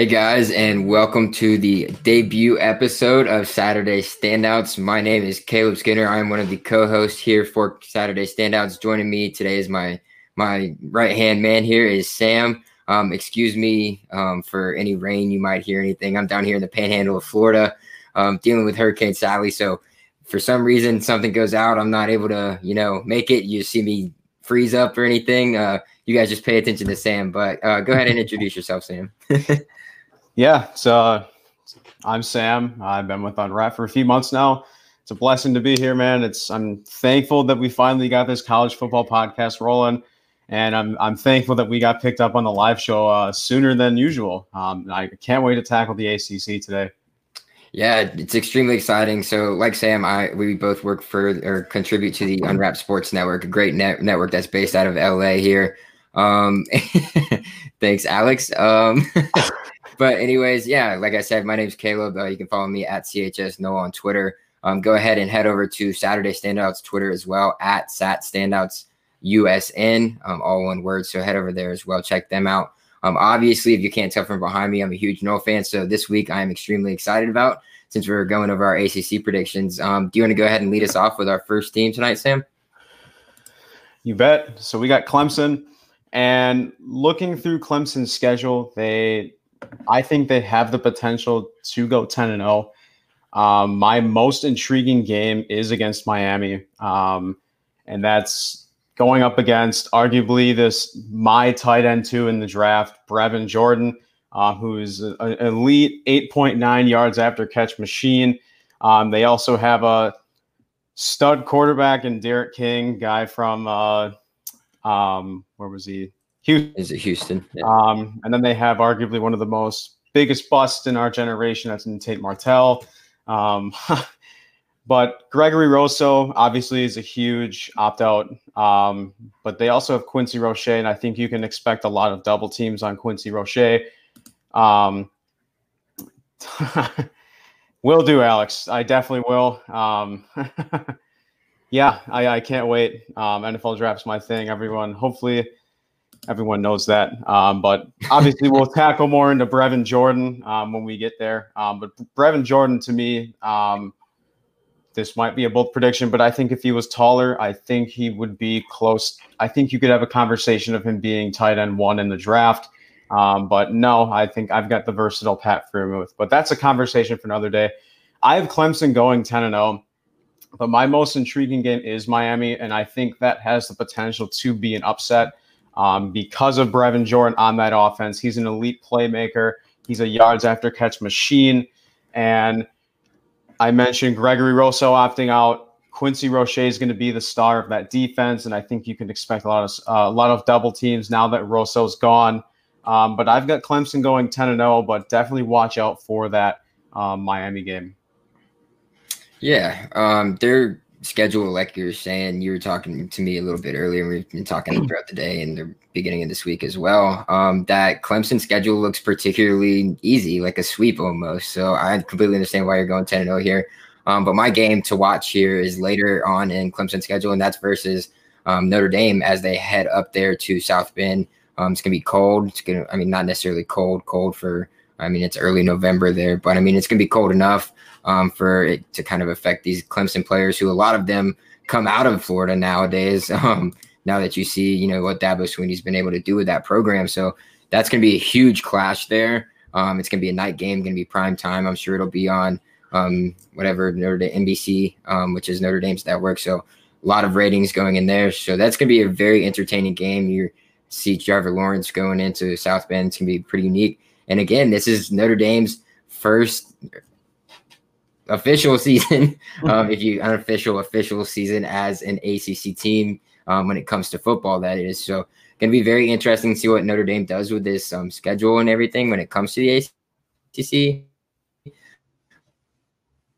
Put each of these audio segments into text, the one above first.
Hey guys, and welcome to the debut episode of Saturday Standouts. My name is Caleb Skinner. I'm one of the co-hosts here for Saturday Standouts. Joining me today is my my right hand man here is Sam. Um, excuse me um, for any rain you might hear anything. I'm down here in the Panhandle of Florida, um, dealing with Hurricane Sally. So for some reason something goes out, I'm not able to you know make it. You see me freeze up or anything. Uh, you guys just pay attention to Sam. But uh, go ahead and introduce yourself, Sam. Yeah, so I'm Sam. I've been with Unwrap for a few months now. It's a blessing to be here, man. It's I'm thankful that we finally got this college football podcast rolling, and I'm I'm thankful that we got picked up on the live show uh, sooner than usual. Um, I can't wait to tackle the ACC today. Yeah, it's extremely exciting. So, like Sam, I we both work for or contribute to the Unwrap Sports Network, a great net, network that's based out of LA here. Um, thanks, Alex. Um, but anyways, yeah, like I said, my name's Caleb. Uh, you can follow me at CHS Noah on Twitter. Um, go ahead and head over to Saturday Standouts Twitter as well at Sat Standouts USN, um, all one word. So head over there as well. Check them out. Um, obviously, if you can't tell from behind me, I'm a huge Noah fan. So this week I am extremely excited about since we're going over our ACC predictions. Um, do you want to go ahead and lead us off with our first team tonight, Sam? You bet. So we got Clemson, and looking through Clemson's schedule, they I think they have the potential to go 10 and 0. Um, my most intriguing game is against Miami. Um, and that's going up against arguably this my tight end two in the draft, Brevin Jordan, uh, who's an elite 8.9 yards after catch machine. Um, they also have a stud quarterback in D'Eriq King, guy from uh, um, where was he? Houston. Is it Houston? Yeah. Um, and then they have arguably one of the most biggest busts in our generation. That's in Tate Martell. Um, but Gregory Rousseau obviously is a huge opt out. Um, but they also have Quincy Roche, and I think you can expect a lot of double teams on Quincy Roche. Um, will do, Alex. I definitely will. Um, yeah, I, I, can't wait. Um, NFL draft's my thing. Everyone, hopefully everyone knows that. Um, but obviously, we'll tackle more into Brevin Jordan um, when we get there. Um, but Brevin Jordan, to me, um, this might be a bold prediction, but I think if he was taller, I think he would be close. I think you could have a conversation of him being tight end one in the draft. Um, but no, I think I've got the versatile Pat Freiermuth. But that's a conversation for another day. I have Clemson going 10 and 0. But my most intriguing game is Miami, and I think that has the potential to be an upset um, because of Brevin Jordan on that offense. He's an elite playmaker. He's a yards after catch machine. And I mentioned Gregory Rousseau opting out. Quincy Roche is going to be the star of that defense, and I think you can expect a lot of uh, a lot of double teams now that Rousseau's gone. Um, but I've got Clemson going ten and zero, oh, but definitely watch out for that um, Miami game. Yeah, um, they're schedule, like you're saying, you were talking to me a little bit earlier. We've been talking throughout the day and the beginning of this week as well. Um, that Clemson schedule looks particularly easy, like a sweep almost. So I completely understand why you're going 10 0 here. Um, but my game to watch here is later on in Clemson schedule, and that's versus um, Notre Dame as they head up there to South Bend. Um, it's gonna be cold. It's gonna, I mean, not necessarily cold, cold for. I mean, it's early November there, but I mean, it's gonna be cold enough um, for it to kind of affect these Clemson players who a lot of them come out of Florida nowadays. Um, now that you see, you know, what Dabo Swinney's been able to do with that program. So that's going to be a huge clash there. Um, it's going to be a night game, going to be prime time. I'm sure it'll be on um, whatever Notre Dame NBC, um, which is Notre Dame's network. So a lot of ratings going in there. So that's going to be a very entertaining game. You see Trevor Lawrence going into South Bend. It's going to be pretty unique. And again, this is Notre Dame's first official season, um, if you unofficial official season as an ACC team um, when it comes to football. That is so going to be very interesting to see what Notre Dame does with this um, schedule and everything when it comes to the ACC.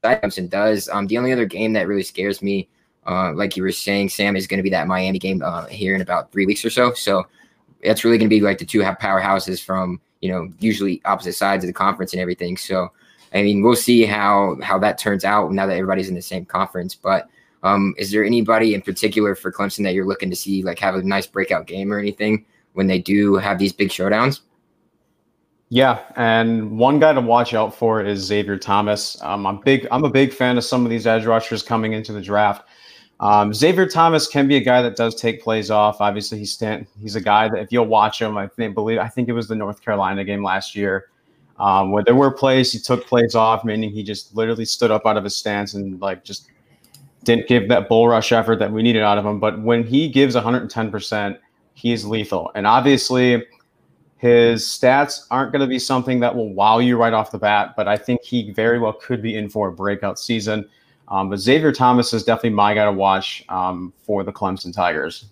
Clemson does. Um, the only other game that really scares me, uh, like you were saying, Sam, is going to be that Miami game uh, here in about three weeks or so. So that's really going to be like the two powerhouses from you know usually opposite sides of the conference and everything. So I mean, we'll see how how that turns out now that everybody's in the same conference. But um, is there anybody in particular for Clemson that you're looking to see like have a nice breakout game or anything when they do have these big showdowns? Yeah, and one guy to watch out for is Xavier Thomas. Um, I'm big. I'm a big fan of some of these edge rushers coming into the draft. Um, Xavier Thomas can be a guy that does take plays off. Obviously, he's stand, he's a guy that if you'll watch him, I think believe I think it was the North Carolina game last year, um, where there were plays he took plays off, meaning he just literally stood up out of his stance and like just didn't give that bull rush effort that we needed out of him. But when he gives 110 percent, he is lethal. And obviously, his stats aren't going to be something that will wow you right off the bat. But I think he very well could be in for a breakout season. Um, but Xavier Thomas is definitely my guy to watch um, for the Clemson Tigers.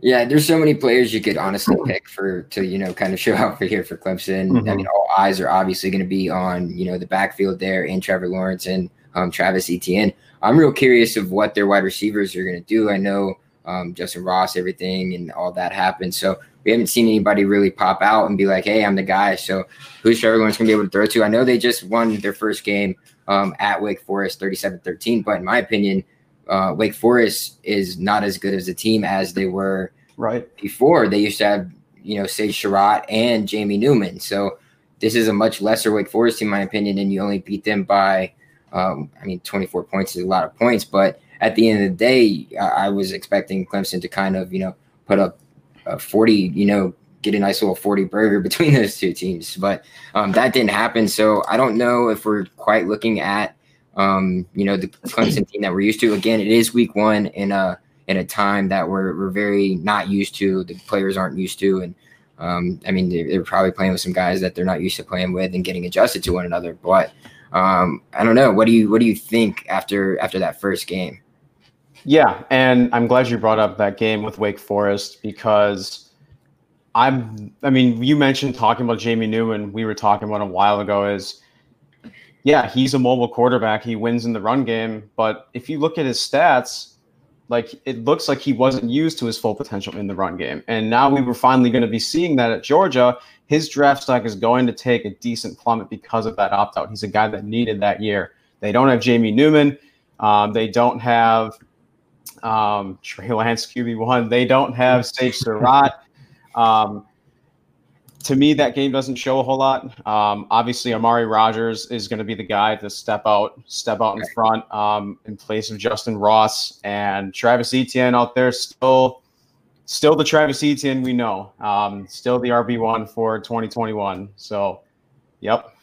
Yeah, there's so many players you could honestly pick for to you know kind of show out for here for Clemson. Mm-hmm. I mean, all eyes are obviously going to be on you know the backfield there and Trevor Lawrence and um, Travis Etienne. I'm real curious of what their wide receivers are going to do. I know um, Justin Ross, everything, and all that happened. So we haven't seen anybody really pop out and be like, "Hey, I'm the guy." So who's Trevor Lawrence going to be able to throw to? I know they just won their first game um, at Wake Forest 37 13. But in my opinion, uh, Wake Forest is not as good as a team as they were right before. They used to have, you know, Sage Surratt and Jamie Newman. So this is a much lesser Wake Forest team, in my opinion, and you only beat them by, um, I mean, 24 points is a lot of points. But at the end of the day, I, I was expecting Clemson to kind of, you know, put up a 40, you know, get a nice little 40 burger between those two teams. But um, that didn't happen. So I don't know if we're quite looking at, um, you know, the Clemson team that we're used to. Again, it is week one in a in a time that we're, we're very not used to. The players aren't used to. And um, I mean, they're, they're, probably playing with some guys that they're not used to playing with and getting adjusted to one another. But um, I don't know. What do you what do you think after after that first game? Yeah, and I'm glad you brought up that game with Wake Forest because I'm. I mean, you mentioned talking about Jamie Newman. We were talking about a while ago. Is yeah, he's a mobile quarterback. He wins in the run game, but if you look at his stats, like it looks like he wasn't used to his full potential in the run game. And now we were finally going to be seeing that at Georgia. His draft stock is going to take a decent plummet because of that opt out. He's a guy that needed that year. They don't have Jamie Newman. Um, they don't have um, Trey Lance QB one. They don't have Sage Surratt. Um, to me, that game doesn't show a whole lot. Um, obviously, Amari Rogers is going to be the guy to step out, step out in front um, in place of Justin Ross and Travis Etienne out there. Still, still the Travis Etienne we know. Um, still the RB one for 2021. So, yep.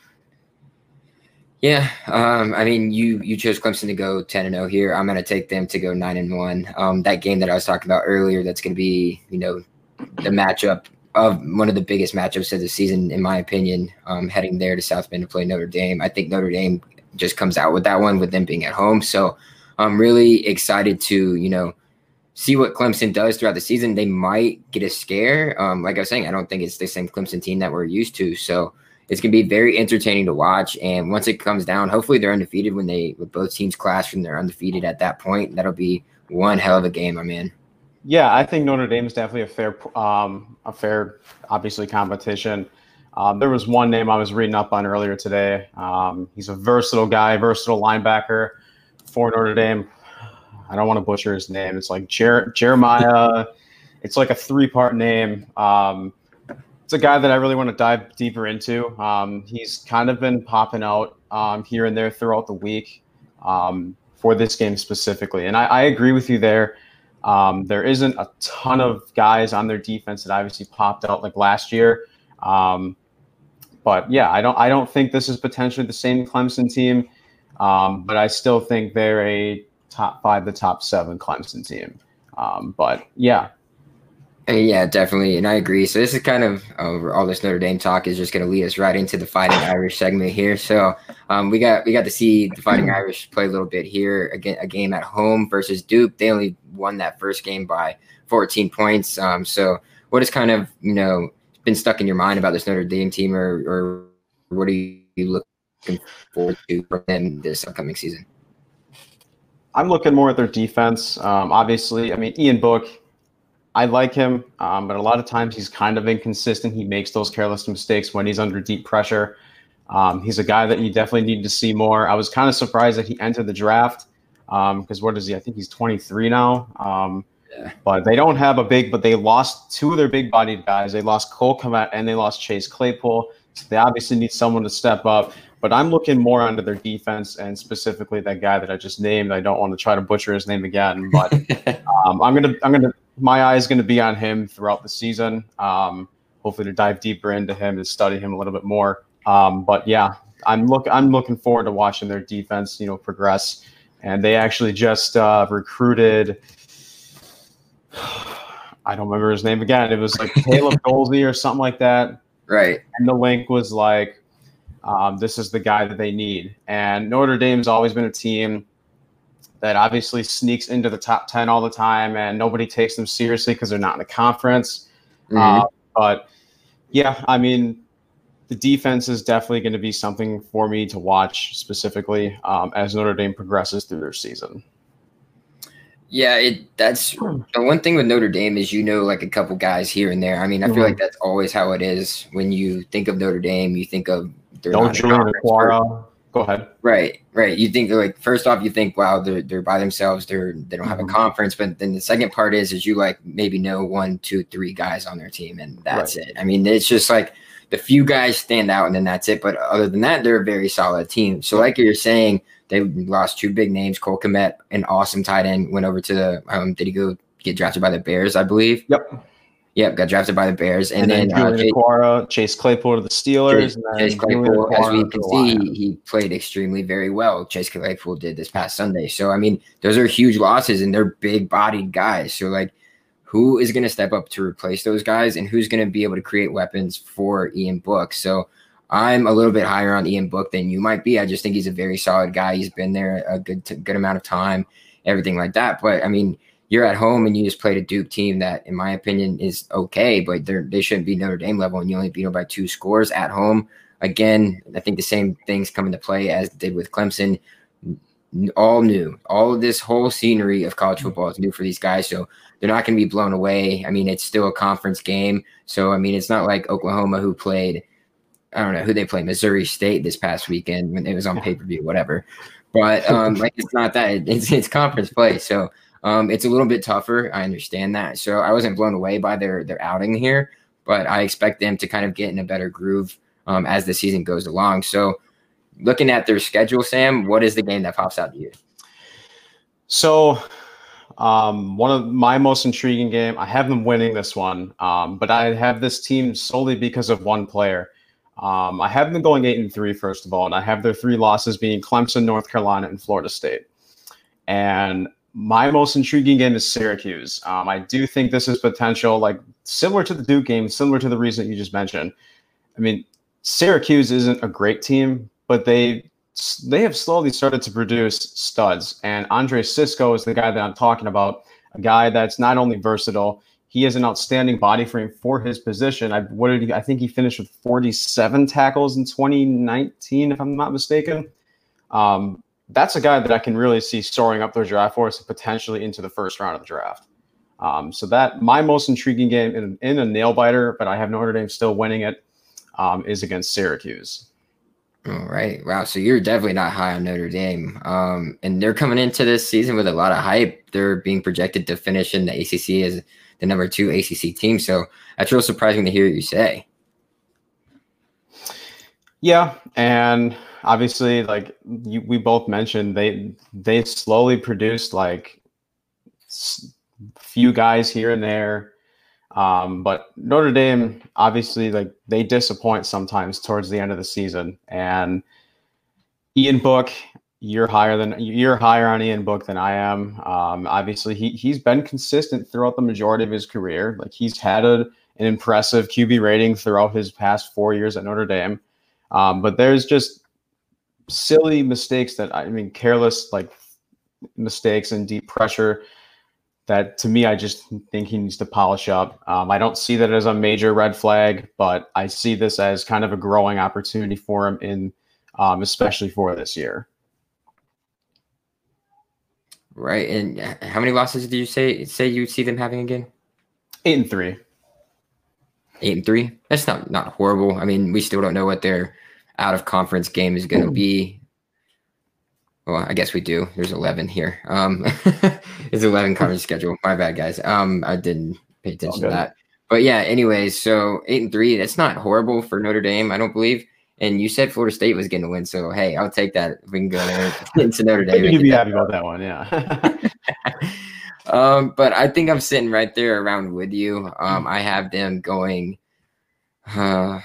Yeah, um, I mean, you you chose Clemson to go ten and zero here. I'm going to take them to go nine and one. Um, that game that I was talking about earlier, that's going to be you know the matchup of one of the biggest matchups of the season, in my opinion, um, heading there to South Bend to play Notre Dame. I think Notre Dame just comes out with that one with them being at home. So I'm really excited to, you know, see what Clemson does throughout the season. They might get a scare. Um, like I was saying, I don't think it's the same Clemson team that we're used to. So it's gonna be very entertaining to watch. And once it comes down, hopefully they're undefeated when they with both teams clash and they're undefeated at that point. That'll be one hell of a game, I'm in. Yeah, I think Notre Dame is definitely a fair, um, a fair, obviously competition. Um, there was one name I was reading up on earlier today. Um, he's a versatile guy, versatile linebacker for Notre Dame. I don't want to butcher his name. It's like Jer- Jeremiah. it's like a three-part name. Um, it's a guy that I really want to dive deeper into. Um, he's kind of been popping out um, here and there throughout the week for this game specifically, and I, I agree with you there. Um, there isn't a ton of guys on their defense that obviously popped out like last year. Um, but yeah, I don't I don't think this is potentially the same Clemson team. Um, but I still think they're a top five, the top seven Clemson team. Um, but yeah, yeah, definitely, and I agree. So this is kind of uh, all this Notre Dame talk is just going to lead us right into the Fighting Irish segment here. So um, we got we got to see the Fighting Irish play a little bit here again, a game at home versus Duke. They only won that first game by 14 points. Um, so what has kind of you know been stuck in your mind about this Notre Dame team, or or what are you looking forward to from them this upcoming season? I'm looking more at their defense. Um, obviously, I mean Ian Book I like him, um, but a lot of times he's kind of inconsistent. He makes those careless mistakes when he's under deep pressure. Um, he's a guy that you definitely need to see more. I was kind of surprised that he entered the draft because um, what is he? I think he's 23 now. Um, Yeah. But they don't have a big, but they lost two of their big bodied guys. They lost Cole Kmet and they lost Chase Claypool. So they obviously need someone to step up. But I'm looking more onto their defense and specifically that guy that I just named. I don't want to try to butcher his name again, but um, I'm gonna I'm gonna my eye is gonna be on him throughout the season. Um, hopefully to dive deeper into him and study him a little bit more. Um, but yeah, I'm look I'm looking forward to watching their defense, you know, progress. And they actually just uh, recruited. I don't remember his name again. It was like Caleb Golsey or something like that. Right. And the link was like um, this is the guy that they need. And Notre Dame's always been a team that obviously sneaks into the top 10 all the time and nobody takes them seriously because they're not in the conference. Mm-hmm. Uh, but yeah, I mean, the defense is definitely going to be something for me to watch specifically um, as Notre Dame progresses through their season. Yeah, it that's the one thing with Notre Dame is you know like a couple guys here and there. I mean, I feel mm-hmm. like that's always how it is when you think of Notre Dame. You think of they're Don't Okwara. Go ahead. Right, right. You think like first off, you think wow, they're they're by themselves. They're they don't have mm-hmm. a conference. But then the second part is is you like maybe know one, two, three guys on their team, and that's right. it. I mean, it's just like the few guys stand out, and then that's it. But other than that, they're a very solid team. So like you're saying, they lost two big names. Cole Kmet, an awesome tight end, went over to the. Um, did he go get drafted by the Bears? I believe. Yep. Yep, got drafted by the Bears, and, and then, then uh, Chase, Chase, Claypool to the Steelers. Chase, Chase Claypool, as we can see, he played extremely very well. Chase Claypool did this past Sunday. So I mean, those are huge losses, and they're big-bodied guys. So like, who is going to step up to replace those guys, and who's going to be able to create weapons for Ian Book? So I'm a little bit higher on Ian Book than you might be. I just think he's a very solid guy. He's been there a good good amount of time, everything like that. But I mean you're at home and you just played a Duke team that, in my opinion, is okay, but they're they shouldn't be Notre Dame level, and you only beat them by two scores at home. Again, I think the same things come into play as did with Clemson. All new, all of this whole scenery of college football is new for these guys, so they're not going to be blown away. I mean, it's still a conference game, so I mean, it's not like Oklahoma who played. I don't know who they played, Missouri State this past weekend when it was on pay per view, whatever. But um, like it's not that it's it's conference play, so um, it's a little bit tougher. I understand that. So I wasn't blown away by their their outing here, but I expect them to kind of get in a better groove um, as the season goes along. So looking at their schedule, Sam, what is the game that pops out to you? So um, one of my most intriguing game. I have them winning this one, um, but I have this team solely because of one player. Um, I have them going eight and three, first of all, and I have their three losses being Clemson, North Carolina, and Florida State. And my most intriguing game is Syracuse. Um, I do think this is potential, like similar to the Duke game, similar to the reason you just mentioned. I mean, Syracuse isn't a great team, but they they have slowly started to produce studs. And Andre Cisco is the guy that I'm talking about, a guy that's not only versatile, he has an outstanding body frame for his position. I what did he, I think he finished with 47 tackles in 2019, if I'm not mistaken. Um, that's a guy that I can really see soaring up their draft for us potentially into the first round of the draft. Um, so that my most intriguing game in, in, a nail biter, but I have Notre Dame still winning it, um, is against Syracuse. All right. Wow. So you're definitely not high on Notre Dame. Um, and they're coming into this season with a lot of hype. They're being projected to finish in the ACC as the number two ACC team. So that's real surprising to hear you say. Yeah. And obviously like you, we both mentioned they they slowly produced like few guys here and there um, but Notre Dame obviously like they disappoint sometimes towards the end of the season. And Ian Book you're higher than you're higher on Ian Book than I am. Um, obviously he he's been consistent throughout the majority of his career. Like he's had a, an impressive QB rating throughout his past 4 years at Notre Dame. Um, but there's just silly mistakes that I mean, careless like mistakes and deep pressure that to me, I just think he needs to polish up. Um, I don't see that as a major red flag, but I see this as kind of a growing opportunity for him in, um, especially for this year. Right. And how many losses did you say say you see them having again? Eight and three. Eight and three. That's not not horrible. I mean, we still don't know what their out of conference game is going to be. Well, I guess we do. There's 11 here. Um, it's 11 conference schedule. My bad, guys. Um, I didn't pay attention to that. But yeah, anyways, so eight and three. That's not horrible for Notre Dame, I don't believe. And you said Florida State was going to win, so hey, I'll take that. If we can go there into Notre Dame. You'd be happy about that one, yeah. um, but I think I'm sitting right there around with you. Um, I have them going uh,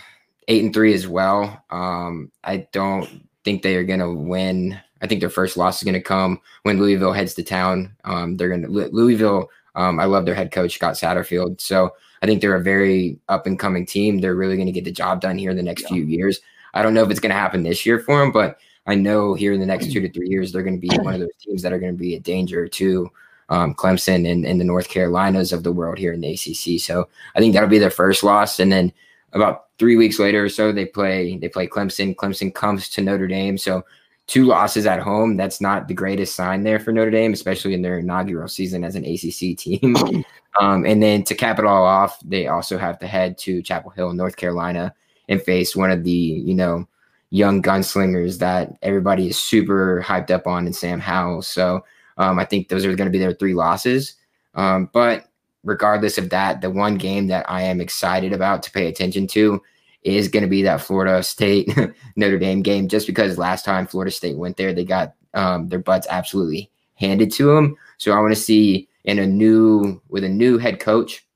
eight and three as well. Um, I don't think they are going to win. I think their first loss is going to come when Louisville heads to town. Um, they're going to Louisville. Um, I love their head coach Scott Satterfield. So I think they're a very up and coming team. They're really going to get the job done here in the next yeah. few years. I don't know if it's going to happen this year for them, but I know here in the next two to three years they're going to be one of those teams that are going to be a danger to um, Clemson and, and the North Carolinas of the world here in the ACC. So I think that'll be their first loss, and then about three weeks later or so they play they play Clemson. Clemson comes to Notre Dame, so two losses at home. That's not the greatest sign there for Notre Dame, especially in their inaugural season as an ACC team. um, and then to cap it all off, they also have to head to Chapel Hill, North Carolina, and face one of the you know young gunslingers that everybody is super hyped up on in Sam Howell. So um, I think those are going to be their three losses. Um, but regardless of that, the one game that I am excited about to pay attention to is going to be that Florida State Notre Dame game, just because last time Florida State went there, they got um, their butts absolutely handed to them. So I want to see in a new with a new head coach,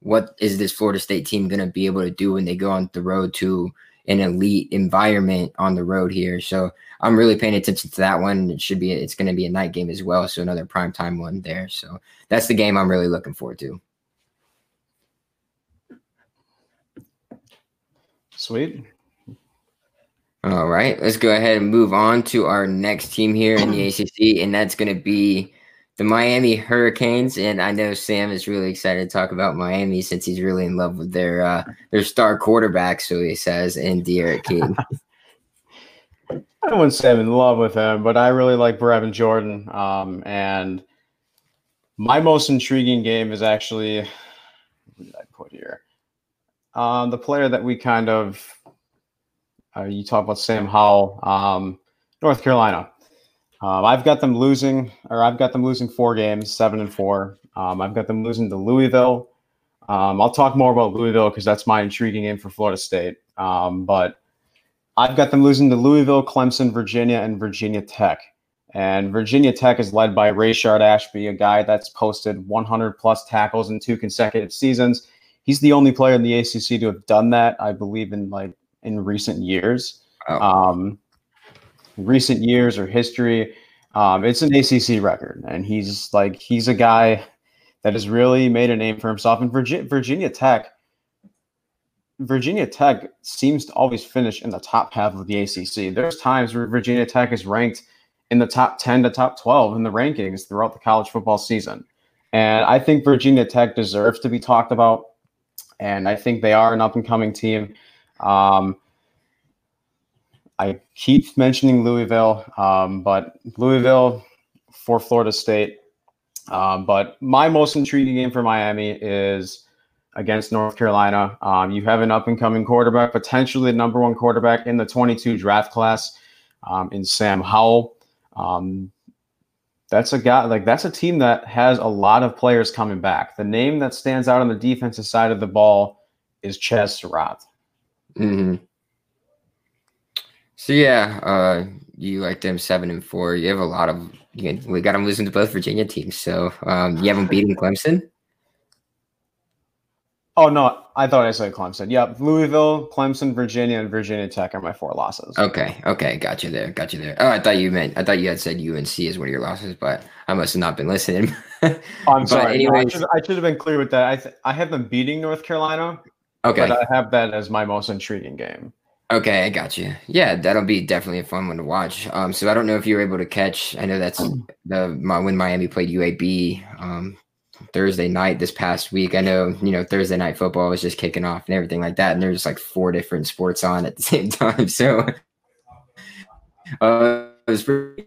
what is this Florida State team going to be able to do when they go on the road to an elite environment on the road here? So I'm really paying attention to that one. It should be it's going to be a night game as well, so another prime time one there. So that's the game I'm really looking forward to. Sweet. All right, let's go ahead and move on to our next team here in the ACC, and that's going to be the Miami Hurricanes. And I know Sam is really excited to talk about Miami since he's really in love with their uh, their star quarterback, so he says, and D'Eriq King. I wouldn't say I'm in love with him, but I really like Brevin Jordan. Um, and my most intriguing game is actually what did I put here? Um, the player that we kind of uh, you talk about Sam Howell, um, North Carolina. Um, I've got them losing, or I've got them losing four games, seven and four. Um, I've got them losing to Louisville. Um, I'll talk more about Louisville because that's my intriguing game for Florida State. Um, but I've got them losing to Louisville, Clemson, Virginia, and Virginia Tech. And Virginia Tech is led by Rayshard Ashby, a guy that's posted 100 plus tackles in two consecutive seasons. He's the only player in the ACC to have done that, I believe, in like in recent years. Oh. Um, recent years or history, um, it's an ACC record, and he's like he's a guy that has really made a name for himself. in Virginia, Virginia Tech Virginia Tech seems to always finish in the top half of the ACC. There's times where Virginia Tech is ranked in the top 10 to top 12 in the rankings throughout the college football season. And I think Virginia Tech deserves to be talked about. And I think they are an up and coming team. Um, I keep mentioning Louisville, um, but Louisville for Florida State. Um, but my most intriguing game for Miami is against North Carolina. Um, you have an up and coming quarterback, potentially the number one quarterback in the 22 draft class um, in Sam Howell. That's a guy like that's a team that has a lot of players coming back. The name that stands out on the defensive side of the ball is Chazz Surratt. Mm-hmm. So yeah, uh, you like them seven and four. You have a lot of you, we got them losing to both Virginia teams. So um, you haven't beaten Clemson. Oh no, I thought I said Clemson. Yep, Louisville, Clemson, Virginia, and Virginia Tech are my four losses. Okay, okay, got you there, got you there. Oh, I thought you meant I thought you had said UNC is one of your losses, but I must have not been listening. oh, I'm sorry. Anyways, I, should, I should have been clear with that. I th- I have them beating North Carolina. Okay, but I have that as my most intriguing game. Okay, I got you. Yeah, that'll be definitely a fun one to watch. Um, so I don't know if you were able to catch. I know that's the my, when Miami played UAB. Um, Thursday night this past week. I know, you know, Thursday night football was just kicking off and everything like that. And there's like four different sports on at the same time. So uh, it was pretty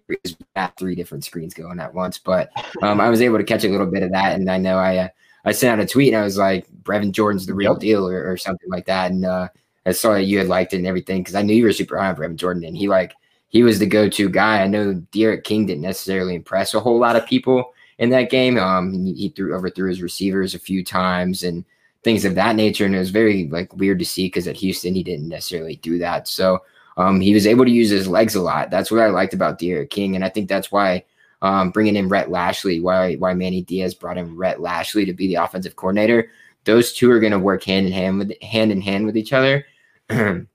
at three different screens going at once. But um, I was able to catch a little bit of that. And I know I uh, I sent out a tweet and I was like, Brevin Jordan's the real deal or, or something like that. And uh, I saw that you had liked it and everything because I knew you were super high on Brevin Jordan. And he like he was the go-to guy. I know D'Eriq King didn't necessarily impress a whole lot of people in that game. Um, he, threw overthrew his receivers a few times and things of that nature, and it was very like weird to see because at Houston he didn't necessarily do that. So um, he was able to use his legs a lot. That's what I liked about D'Eriq King, and I think that's why um, bringing in Rhett Lashlee, why why Manny Diaz brought in Rhett Lashlee to be the offensive coordinator. Those two are going to work hand in hand with hand in hand with each other.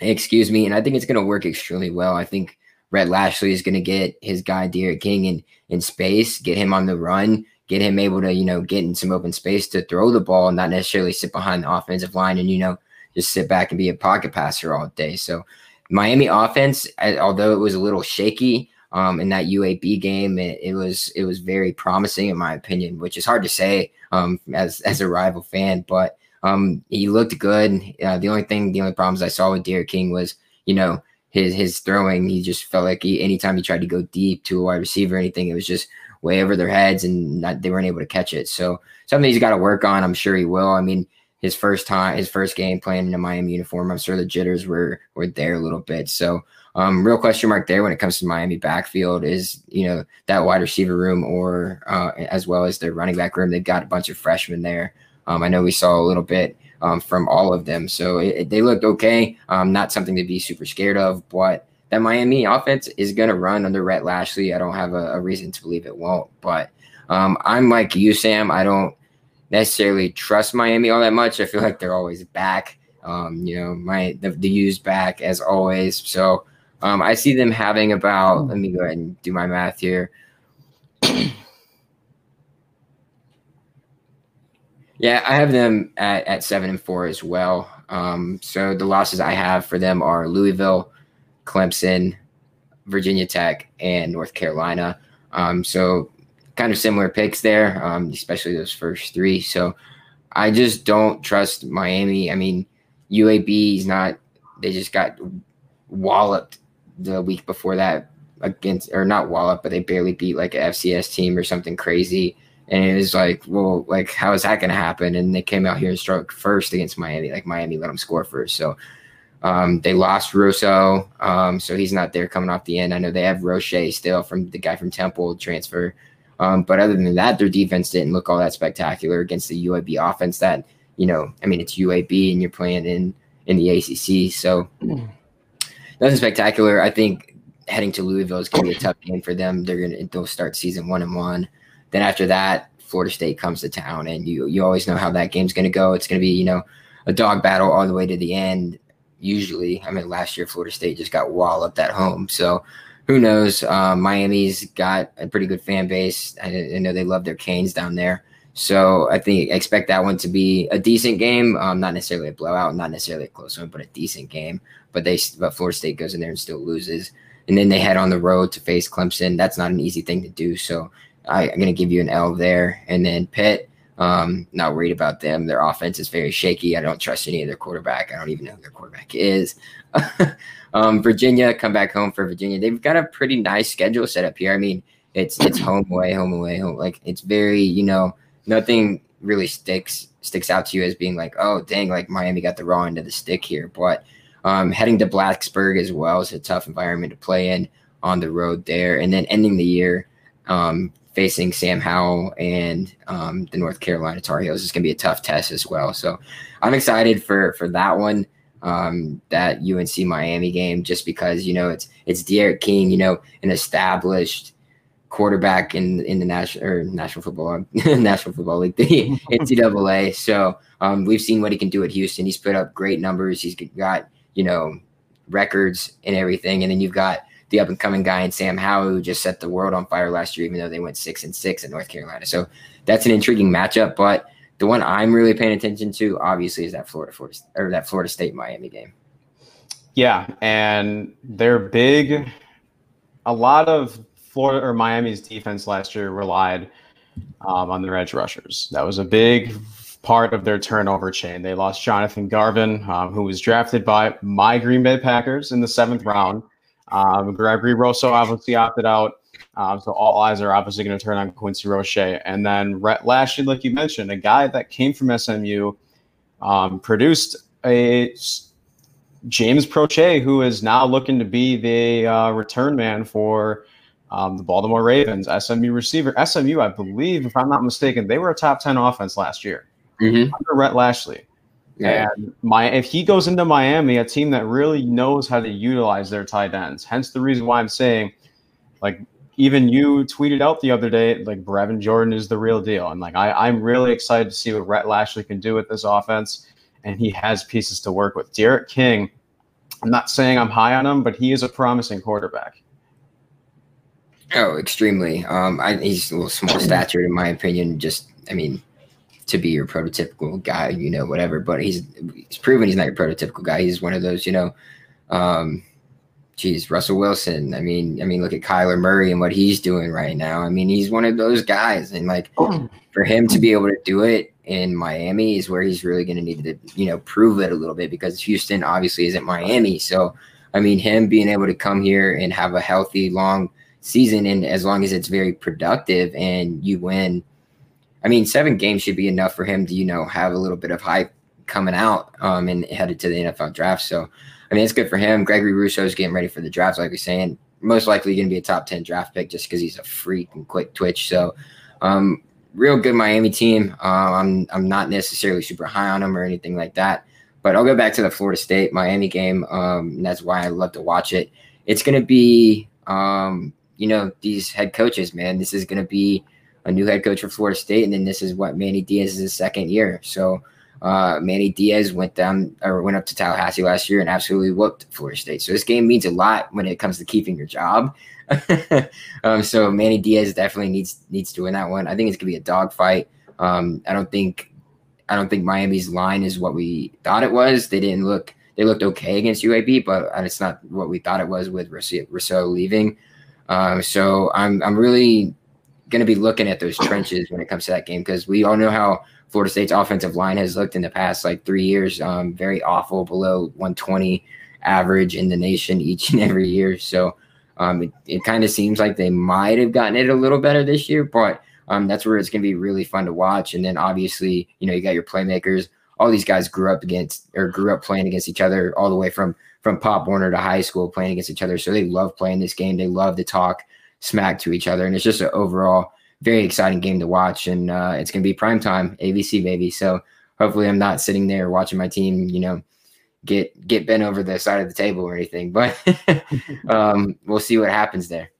Excuse me, and I think it's going to work extremely well. I think Rhett Lashlee is going to get his guy D'Eriq King in in space, get him on the run, get him able to you know get in some open space to throw the ball, not necessarily sit behind the offensive line and you know just sit back and be a pocket passer all day. So Miami offense, although it was a little shaky, um, in that UAB game. It, it, was it was very promising in my opinion, which is hard to say um, as as a rival fan. But um, he looked good. Uh, the only thing, the only problems I saw with D'Eriq King was you know his his throwing. He just felt like he, anytime he tried to go deep to a wide receiver or anything, it was just way over their heads and not, they weren't able to catch it. So something he's got to work on. I'm sure he will. I mean, his first time, his first game playing in a Miami uniform, I'm sure the jitters were were there a little bit. So um, real question mark there when it comes to Miami backfield is you know that wide receiver room or uh, as well as their running back room. They've got a bunch of freshmen there. Um, I know we saw a little bit um, from all of them, so it, it, they looked okay. Um, not something to be super scared of, but that Miami offense is going to run under Rhett Lashlee. I don't have a, a reason to believe it won't. But um, I'm like you, Sam. I don't necessarily trust Miami all that much. I feel like they're always back. Um, you know, my the, the back as always. So um, I see them having about, let me go ahead and do my math here. Yeah, I have them at, at seven and four as well. Um, so the losses I have for them are Louisville, Clemson, Virginia Tech, and North Carolina. Um, so kind of similar picks there, um, especially those first three. So I just don't trust Miami. I mean, UAB is not, they just got walloped the week before that against or not walloped, but they barely beat like a FCS team or something crazy. And it was like, well, like how is that going to happen? And they came out here and struck first against Miami. Like Miami let them score first, so um, they lost Rousseau, um, so he's not there coming off the end. I know they have Roche still from the guy from Temple transfer, um, but other than that, their defense didn't look all that spectacular against the UAB offense. That you know, I mean, it's UAB and you're playing in in the ACC, so. Nothing spectacular. I think heading to Louisville is going to be a tough game for them. They're going to they'll start season one and one. Then after that, Florida State comes to town, and you you always know how that game's going to go. It's going to be you know a dog battle all the way to the end. Usually, I mean, last year Florida State just got walloped at home, so who knows? Um, Miami's got a pretty good fan base. I, I, know they love their Canes down there. So I think expect that one to be a decent game. Um, not necessarily a blowout, not necessarily a close one, but a decent game but they but Florida State goes in there and still loses. And then they head on the road to face Clemson. That's not an easy thing to do. So I, am going to give you an L there. And then Pitt, um, not worried about them. Their offense is very shaky. I don't trust any of their quarterback. I don't even know who their quarterback is. um, Virginia, come back home for Virginia. They've got a pretty nice schedule set up here. I mean, it's it's home away, home away, home. Like it's very, you know, nothing really sticks sticks out to you as being like, oh dang, like Miami got the raw end of the stick here. But um, heading to Blacksburg as well is a tough environment to play in on the road there, and then ending the year um, facing Sam Howell and um, the North Carolina Tar Heels is going to be a tough test as well. So I'm excited for for that one, um, that UNC Miami game, just because you know it's it's D'Eriq King, you know, an established quarterback in in the national or national football national football league the NCAA. So um, we've seen what he can do at Houston. He's put up great numbers. He's got you know, records and everything. And then you've got the up and coming guy in Sam Howell who just set the world on fire last year, even though they went six and six in North Carolina. So that's an intriguing matchup. But the one I'm really paying attention to, obviously, is that Florida, Florida or that Florida State Miami game. Yeah, and they're big. A lot of Florida or Miami's defense last year relied um, on their edge rushers. That was a big part of their turnover chain. They lost Jonathan Garvin, um, who was drafted by my Green Bay Packers in the seventh round. Um, Gregory Rousseau obviously opted out. Um, so all eyes are obviously going to turn on Quincy Roche. And then Rhett Lashlee, like you mentioned, a guy that came from SMU, um, produced a James Proche, who is now looking to be the uh, return man for um, the Baltimore Ravens, SMU receiver. SMU, I believe, if I'm not mistaken, they were a top 10 offense last year mm-hmm. under Rhett Lashlee. Yeah. And my if he goes into Miami, a team that really knows how to utilize their tight ends, hence the reason why I'm saying, like even you tweeted out the other day, like Brevin Jordan is the real deal. And like I, I'm really excited to see what Rhett Lashlee can do with this offense. And he has pieces to work with. D'Eriq King, I'm not saying I'm high on him, but he is a promising quarterback. Oh, extremely. Um, I, he's a little small statured in my opinion. Just, I mean, to be your prototypical guy, you know, whatever. But he's he's proven he's not your prototypical guy. He's one of those, you know, um, geez, Russell Wilson. I mean, I mean, look at Kyler Murray and what he's doing right now. I mean, he's one of those guys, and like for him to be able to do it in Miami is where he's really going to need to, you know, prove it a little bit because Houston obviously isn't Miami. So, I mean, him being able to come here and have a healthy, long season, and as long as it's very productive and you win I mean, seven games should be enough for him to, you know, have a little bit of hype coming out um, and headed to the NFL draft. So, I mean, it's good for him. Gregory Rousseau is getting ready for the draft, like we're saying. Most likely going to be a top 10 draft pick just because he's a freak and quick twitch. So, um, real good Miami team. Uh, I'm, I'm not necessarily super high on them or anything like that. But I'll go back to the Florida State Miami game. Um, that's why I love to watch it. It's going to be, um, you know, these head coaches, man. This is going to be a new head coach for Florida State, and then this is what Manny Diaz's second year. So uh, Manny Diaz went down or went up to Tallahassee last year and absolutely whooped Florida State. So this game means a lot when it comes to keeping your job. um, so Manny Diaz definitely needs needs to win that one. I think it's gonna be a dogfight. Um, I don't think I don't think Miami's line is what we thought it was. They didn't look they looked okay against UAB, but it's not what we thought it was with Rousseau leaving. Um, so I'm I'm really going to be looking at those trenches when it comes to that game because we all know how Florida State's offensive line has looked in the past like three years. Um, very awful, below 120 average in the nation each and every year. So um, it, it kind of seems like they might have gotten it a little better this year, but um, that's where it's going to be really fun to watch. And then obviously, you know, you got your playmakers. All these guys grew up against or grew up playing against each other all the way from from Pop Warner to high school playing against each other. So they love playing this game. They love to talk smack to each other. And it's just an overall very exciting game to watch. And uh, it's going to be prime time, ABC baby. So hopefully I'm not sitting there watching my team, you know, get get bent over the side of the table or anything. But um, we'll see what happens there.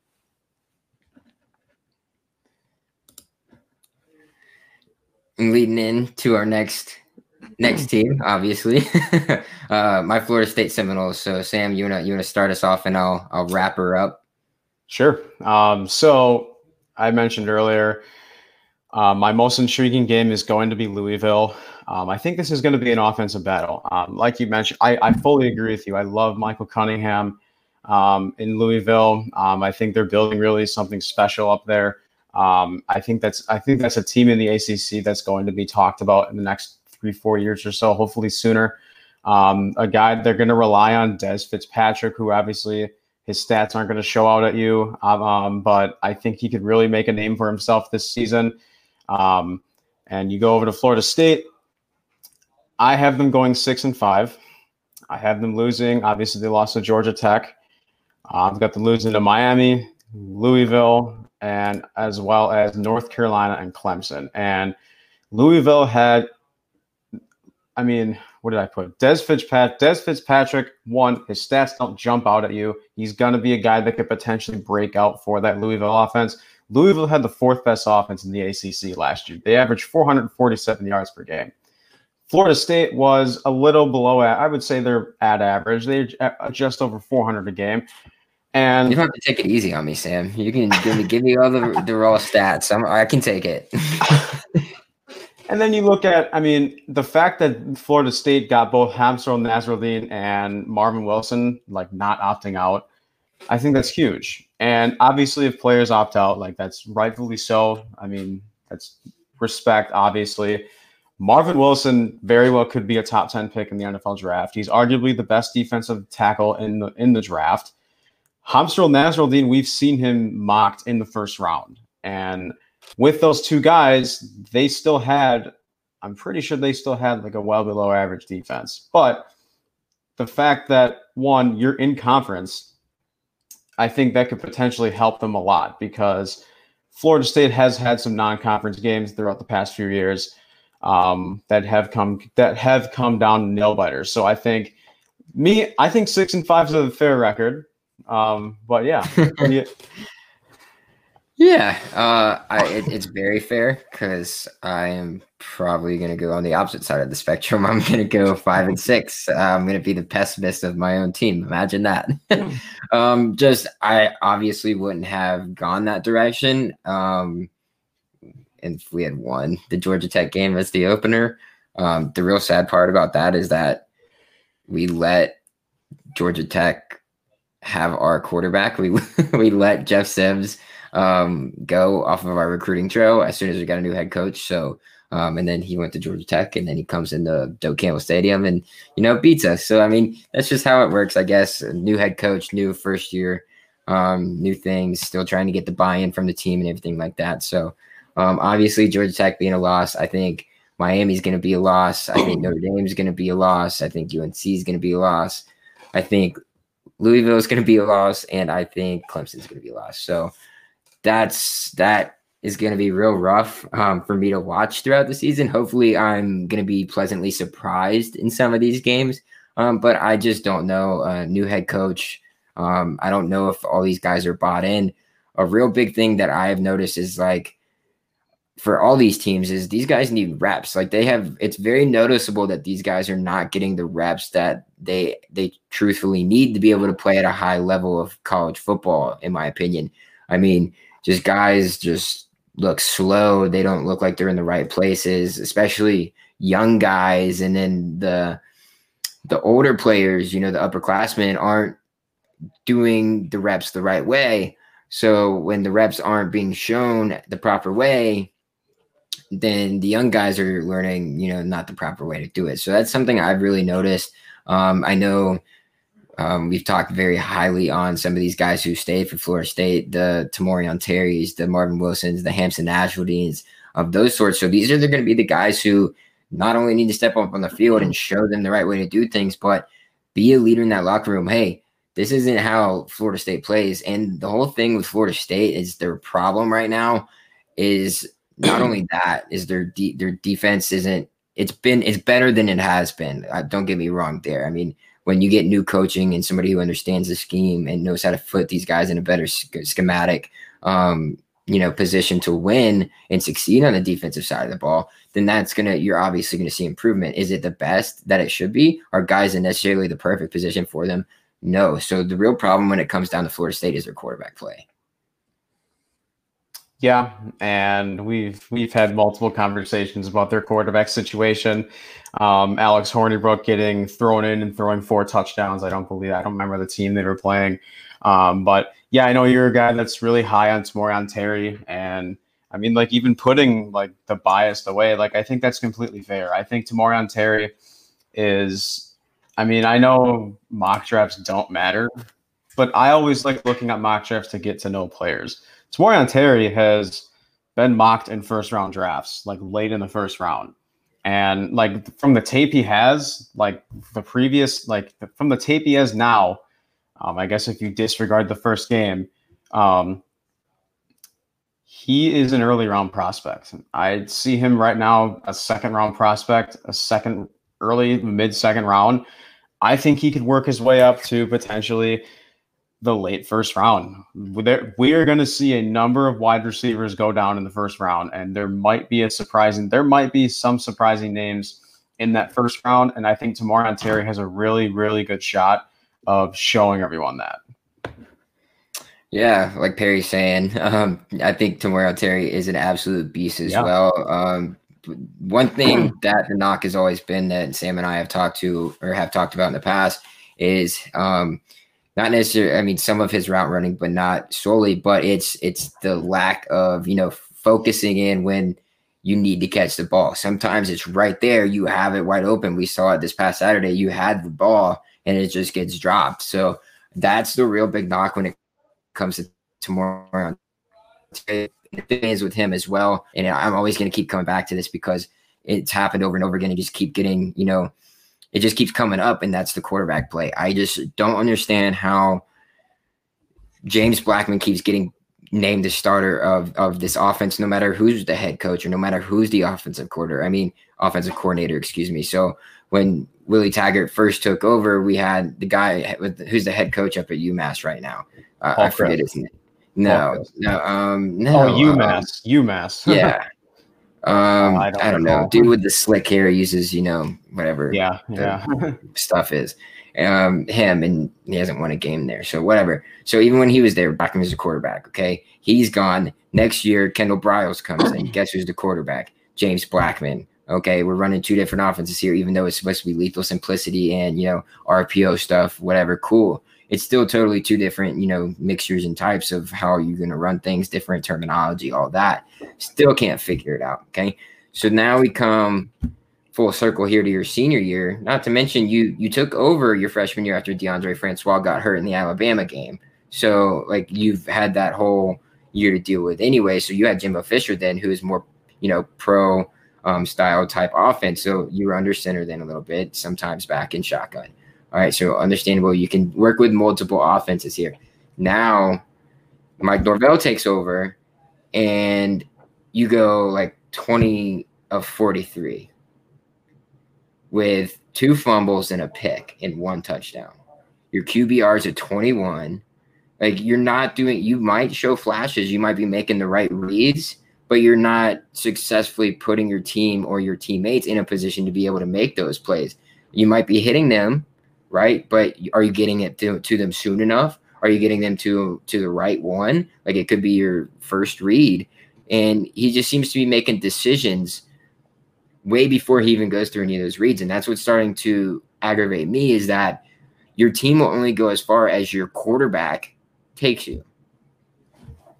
Leading in to our next next team, obviously, uh, my Florida State Seminoles. So Sam, you wanna you wanna start us off, and I'll I'll wrap her up. Sure. Um, so I mentioned earlier, uh, my most intriguing game is going to be Louisville. Um, I think this is going to be an offensive battle. Um, like you mentioned, I, I, fully agree with you. I love Malik Cunningham um, in Louisville. Um, I think they're building really something special up there. Um, I think that's I think that's a team in the ACC that's going to be talked about in the next three four years or so, hopefully sooner. a guy they're going to rely on, Dez Fitzpatrick, who obviously his stats aren't going to show out at you, um, um, but I think he could really make a name for himself this season. Um, and you go over to Florida State. I have them going six and five. I have them losing. Obviously, they lost to Georgia Tech. Uh, I've got them losing to Miami, Louisville, and as well as North Carolina and Clemson. And Louisville had, I mean, what did I put? Dez Fitzpatrick. Dez Fitzpatrick. One, his stats don't jump out at you. He's gonna be a guy that could potentially break out for that Louisville offense. Louisville had the fourth best offense in the ACC last year. They averaged 447 yards per game. Florida State was a little below. I would say they're at average. They're uh, just over 400 a game. And you don't have to take it easy on me, Sam. You can give me give me all the, the raw stats. I'm, I can take it. And then you look at, I mean, the fact that Florida State got both Hamsah Nasirildeen and Marvin Wilson like not opting out, I think that's huge. And obviously, if players opt out, like that's rightfully so. I mean, that's respect, obviously. Marvin Wilson very well could be a top 10 pick in the NFL draft. He's arguably the best defensive tackle in the in the draft. Hamsah Nasirildeen, we've seen him mocked in the first round. And with those two guys, they still had, I'm pretty sure they still had like a well below average defense. But the fact that one, you're in conference, I think that could potentially help them a lot because Florida State has had some non-conference games throughout the past few years um, that have come that have come down to nail biters. So I think me, I think six and five is a fair record. Um, but yeah, yeah, uh, I, it, it's very fair because I am probably going to go on the opposite side of the spectrum. I'm going to go five and six. Uh, I'm going to be the pessimist of my own team. Imagine that. um, just I obviously wouldn't have gone that direction. Um, if we had won the Georgia Tech game as the opener. Um, the real sad part about that is that we let Georgia Tech have our quarterback. We we let Jeff Sims um, go off of our recruiting trail as soon as we got a new head coach. So, um, and then he went to Georgia Tech, and then he comes into Doak Campbell Stadium and you know beats us. So I mean, that's just how it works, I guess. New head coach, new first year, um, new things, still trying to get the buy-in from the team and everything like that. So, um, obviously, Georgia Tech being a loss, I think Miami's going to be a loss. I think Notre Dame is going to be a loss. I think UNC is going to be a loss. I think Louisville is going to be a loss, and I think Clemson is going to be a loss. So that's that is going to be real rough um, for me to watch throughout the season. Hopefully, I'm going to be pleasantly surprised in some of these games, um, but I just don't know. A new head coach. Um, I don't know if all these guys are bought in. A real big thing that I have noticed is like for all these teams is these guys need reps. Like they have, it's very noticeable that these guys are not getting the reps that they they truthfully need to be able to play at a high level of college football. In my opinion, I mean, just guys just look slow. They don't look like they're in the right places, especially young guys. And then the the older players, you know, the upperclassmen aren't doing the reps the right way. So when the reps aren't being shown the proper way, then the young guys are learning, you know, not the proper way to do it. So that's something I've really noticed. Um, I know um, we've talked very highly on some of these guys who stayed for Florida State, the Tamorrion Terrys, the Marvin Wilsons, the Hamsah Nasirildeens, of those sorts. So these are going to be the guys who not only need to step up on the field and show them the right way to do things, but be a leader in that locker room. Hey, this isn't how Florida State plays. And the whole thing with Florida State is their problem right now is not only that is their de- their defense isn't it's been it's better than it has been. Uh, don't get me wrong there. I mean, when you get new coaching and somebody who understands the scheme and knows how to put these guys in a better schematic, um, you know, position to win and succeed on the defensive side of the ball, then that's gonna you're obviously gonna see improvement. Is it the best that it should be? Are guys in necessarily the perfect position for them? No. So the real problem when it comes down to Florida State is their quarterback play. Yeah, and we've we've had multiple conversations about their quarterback situation. Um, Alex Hornibrook getting thrown in and throwing four touchdowns. I don't believe I don't remember the team they were playing, um, but yeah, I know you're a guy that's really high on Tamorrion Terry, and I mean, like even putting like the bias away, like I think that's completely fair. I think Tamorrion Terry is. I mean, I know mock drafts don't matter, but I always like looking at mock drafts to get to know players. Tamorrion Terry has been mocked in first round drafts, like late in the first round. And like from the tape he has, like the previous, like from the tape he has now, um, I guess if you disregard the first game, um, he is an early round prospect. I see him right now a second round prospect, a second early mid second round. I think he could work his way up to potentially the late first round. We are going to see a number of wide receivers go down in the first round, and there might be a surprising, there might be some surprising names in that first round. And I think Tamorrion Terry has a really, really good shot of showing everyone that. Yeah, like Perry's saying, um, I think Tamorrion Terry is an absolute beast as yeah. well. Um, one thing that the knock has always been that Sam and I have talked to or have talked about in the past is um, – not necessarily. I mean, some of his route running, but not solely. But it's it's the lack of you know focusing in when you need to catch the ball. Sometimes it's right there. You have it wide open. We saw it this past Saturday. You had the ball and it just gets dropped. So that's the real big knock when it comes to tomorrow. Things with him as well. And I'm always going to keep coming back to this because it's happened over and over again. And just keep getting, you know, it just keeps coming up, and that's the quarterback play. I just don't understand how James Blackman keeps getting named the starter of of this offense, no matter who's the head coach or no matter who's the offensive coordinator. I mean, offensive coordinator, excuse me. So when Willie Taggart first took over, we had the guy with who's the head coach up at UMass right now. Uh, I forget his name. No, no, um, no. Oh, UMass, um, UMass. yeah. Um, I don't, I don't know. Dude with the slick hair uses, you know, whatever. Yeah, yeah. stuff is um, him, and he hasn't won a game there. So whatever. So even when he was there, Blackman was a quarterback. Okay, he's gone. Next year, Kendal Briles comes in. Guess who's the quarterback? James Blackman. Okay, we're running two different offenses here, even though it's supposed to be lethal simplicity and you know RPO stuff, whatever. Cool. It's still totally two different, you know, mixtures and types of how you're going to run things, different terminology, all that. Still can't figure it out. Okay, so now we come full circle here to your senior year. Not to mention you you took over your freshman year after Deondre Francois got hurt in the Alabama game. So like you've had that whole year to deal with anyway. So you had Jimbo Fisher then, who is more you know pro um, style type offense. So you were under center then a little bit, sometimes back in shotgun. All right, so understandable. You can work with multiple offenses here. Now, Mike Norvell takes over, and you go like twenty of forty three with two fumbles and a pick and one touchdown. Your QBR is at 21. Like you're not doing, you might show flashes, you might be making the right reads, but you're not successfully putting your team or your teammates in a position to be able to make those plays. You might be hitting them, right? But are you getting it to, to them soon enough? Are you getting them to to the right one? Like it could be your first read. And he just seems to be making decisions way before he even goes through any of those reads. And that's what's starting to aggravate me is that your team will only go as far as your quarterback takes you.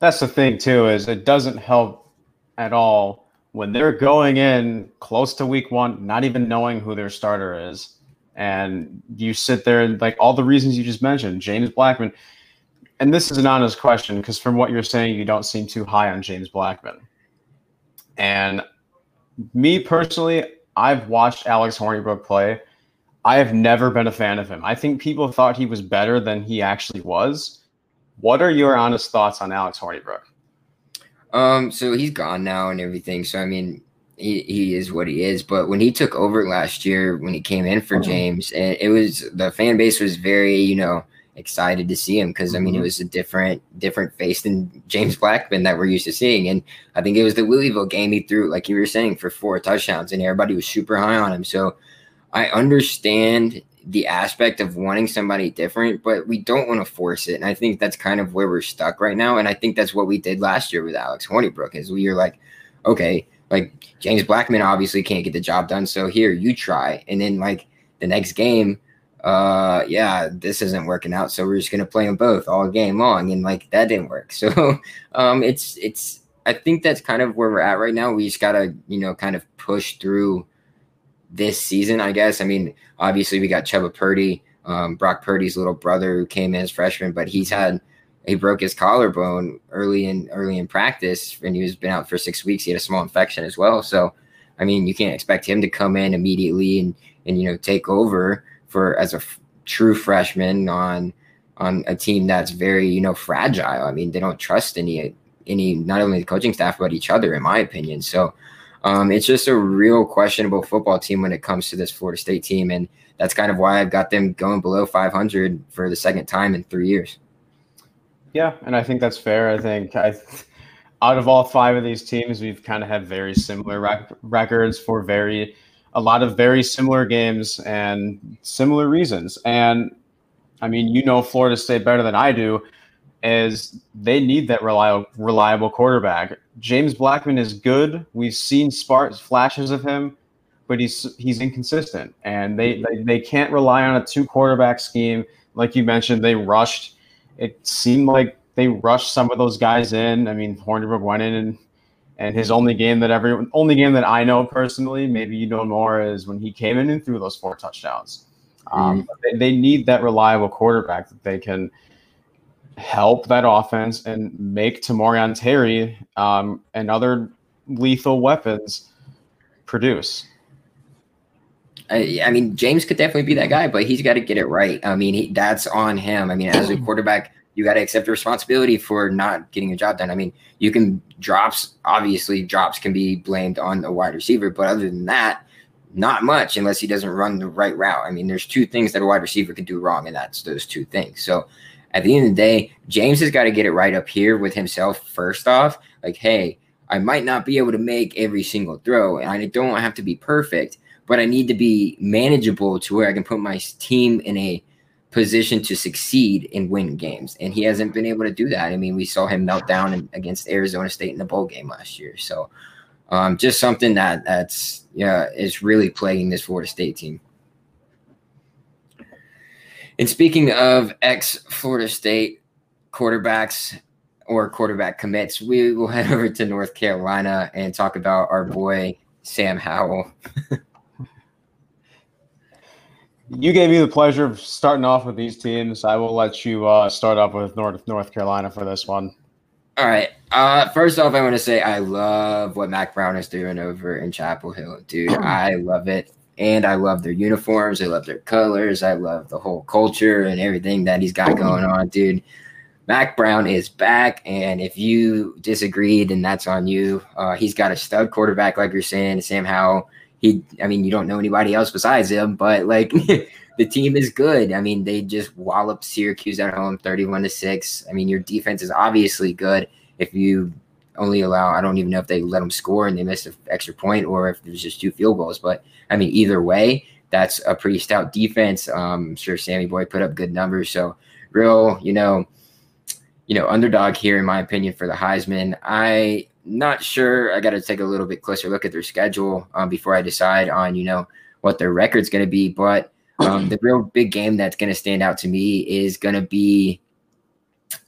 That's the thing too, is it doesn't help at all when they're going in close to week one, not even knowing who their starter is. And you sit there and like all the reasons you just mentioned, James Blackman. And this is an honest question because from what you're saying, you don't seem too high on James Blackman. And me personally, I've watched Alex Hornibrook play. I have never been a fan of him. I think people thought he was better than he actually was. What are your honest thoughts on Alex Hornibrook? Um, so he's gone now and everything. So I mean, he, he is what he is. But when he took over last year, when he came in for mm-hmm. James, and it was the fan base was very, you know, excited to see him because I mean it mm-hmm. was a different different face than James Blackman that we're used to seeing. And I think it was the Louisville game he threw, like you were saying, for four touchdowns, and everybody was super high on him. So I understand the aspect of wanting somebody different, but we don't want to force it. And I think that's kind of where we're stuck right now. And I think that's what we did last year with Alex Hornibrook, is we were like, okay, like James Blackman obviously can't get the job done. So here, you try. And then like the next game, uh yeah this isn't working out so we're just gonna play them both all game long and like that didn't work so um it's it's i think that's kind of where we're at right now we just gotta you know kind of push through this season i guess i mean obviously we got Chubba Purdy um Brock Purdy's little brother who came in as freshman but he's had he broke his collarbone early in early in practice and he was been out for six weeks he had a small infection as well so i mean you can't expect him to come in immediately and and you know take over for as a f- true freshman on on a team that's very you know fragile. I mean, they don't trust any any not only the coaching staff but each other, in my opinion. So um, it's just a real questionable football team when it comes to this Florida State team, and that's kind of why I've got them going below 500 for the second time in three years. Yeah, and I think that's fair. I think I. Out of all five of these teams, we've kind of had very similar rec- records for very a lot of very similar games and similar reasons. And I mean, you know Florida State better than I do, is they need that reliable reliable quarterback. James Blackman is good. We've seen sparks flashes of him, but he's he's inconsistent. And they, they, they can't rely on a two quarterback scheme. Like you mentioned, they rushed. It seemed like they rushed some of those guys in. I mean, Hornibrook went in and and his only game that everyone, only game that I know personally, maybe you know more, is when he came in and threw those four touchdowns. Um, mm. they, they, need that reliable quarterback that they can help that offense and make Tamorrion Terry um, and other lethal weapons produce. I, I, mean, James could definitely be that guy, but he's got to get it right. I mean, he, that's on him. I mean, as a quarterback, you got to accept the responsibility for not getting a job done. I mean, you can drops, obviously, drops can be blamed on the wide receiver, but other than that, not much unless he doesn't run the right route. I mean, there's two things that a wide receiver can do wrong, and that's those two things. So at the end of the day, James has got to get it right up here with himself first off. Like, hey, I might not be able to make every single throw, and I don't have to be perfect, but I need to be manageable to where I can put my team in a position to succeed and win games. And he hasn't been able to do that. I mean, we saw him melt down in, against Arizona State in the bowl game last year. So um, just something that that's yeah is really plaguing this Florida State team. And speaking of ex Florida State quarterbacks or quarterback commits, we will head over to North Carolina and talk about our boy Sam Howell. you gave me the pleasure of starting off with these teams. I will let you uh, start off with North North Carolina for this one. All right. Uh, first off, I want to say I love what Mack Brown is doing over in Chapel Hill, dude. I love it, and I love their uniforms. I love their colors. I love the whole culture and everything that he's got going on, dude. Mack Brown is back, and if you disagreed, then that's on you. Uh, he's got a stud quarterback, like you're saying, Sam Howell he I mean, you don't know anybody else besides him, but like the team is good. I mean, they just walloped Syracuse at home 31 to 6. I mean, your defense is obviously good if you only allow I don't even know if they let them score and they missed an extra point or if there's just two field goals, but I mean, either way, that's a pretty stout defense. Um, I'm sure Sammy Boy put up good numbers, so real, you know, you know, underdog here in my opinion for the Heisman. I not sure. I got to take a little bit closer look at their schedule um, before I decide on you know what their record's going to be. But um, the real big game that's going to stand out to me is going to be,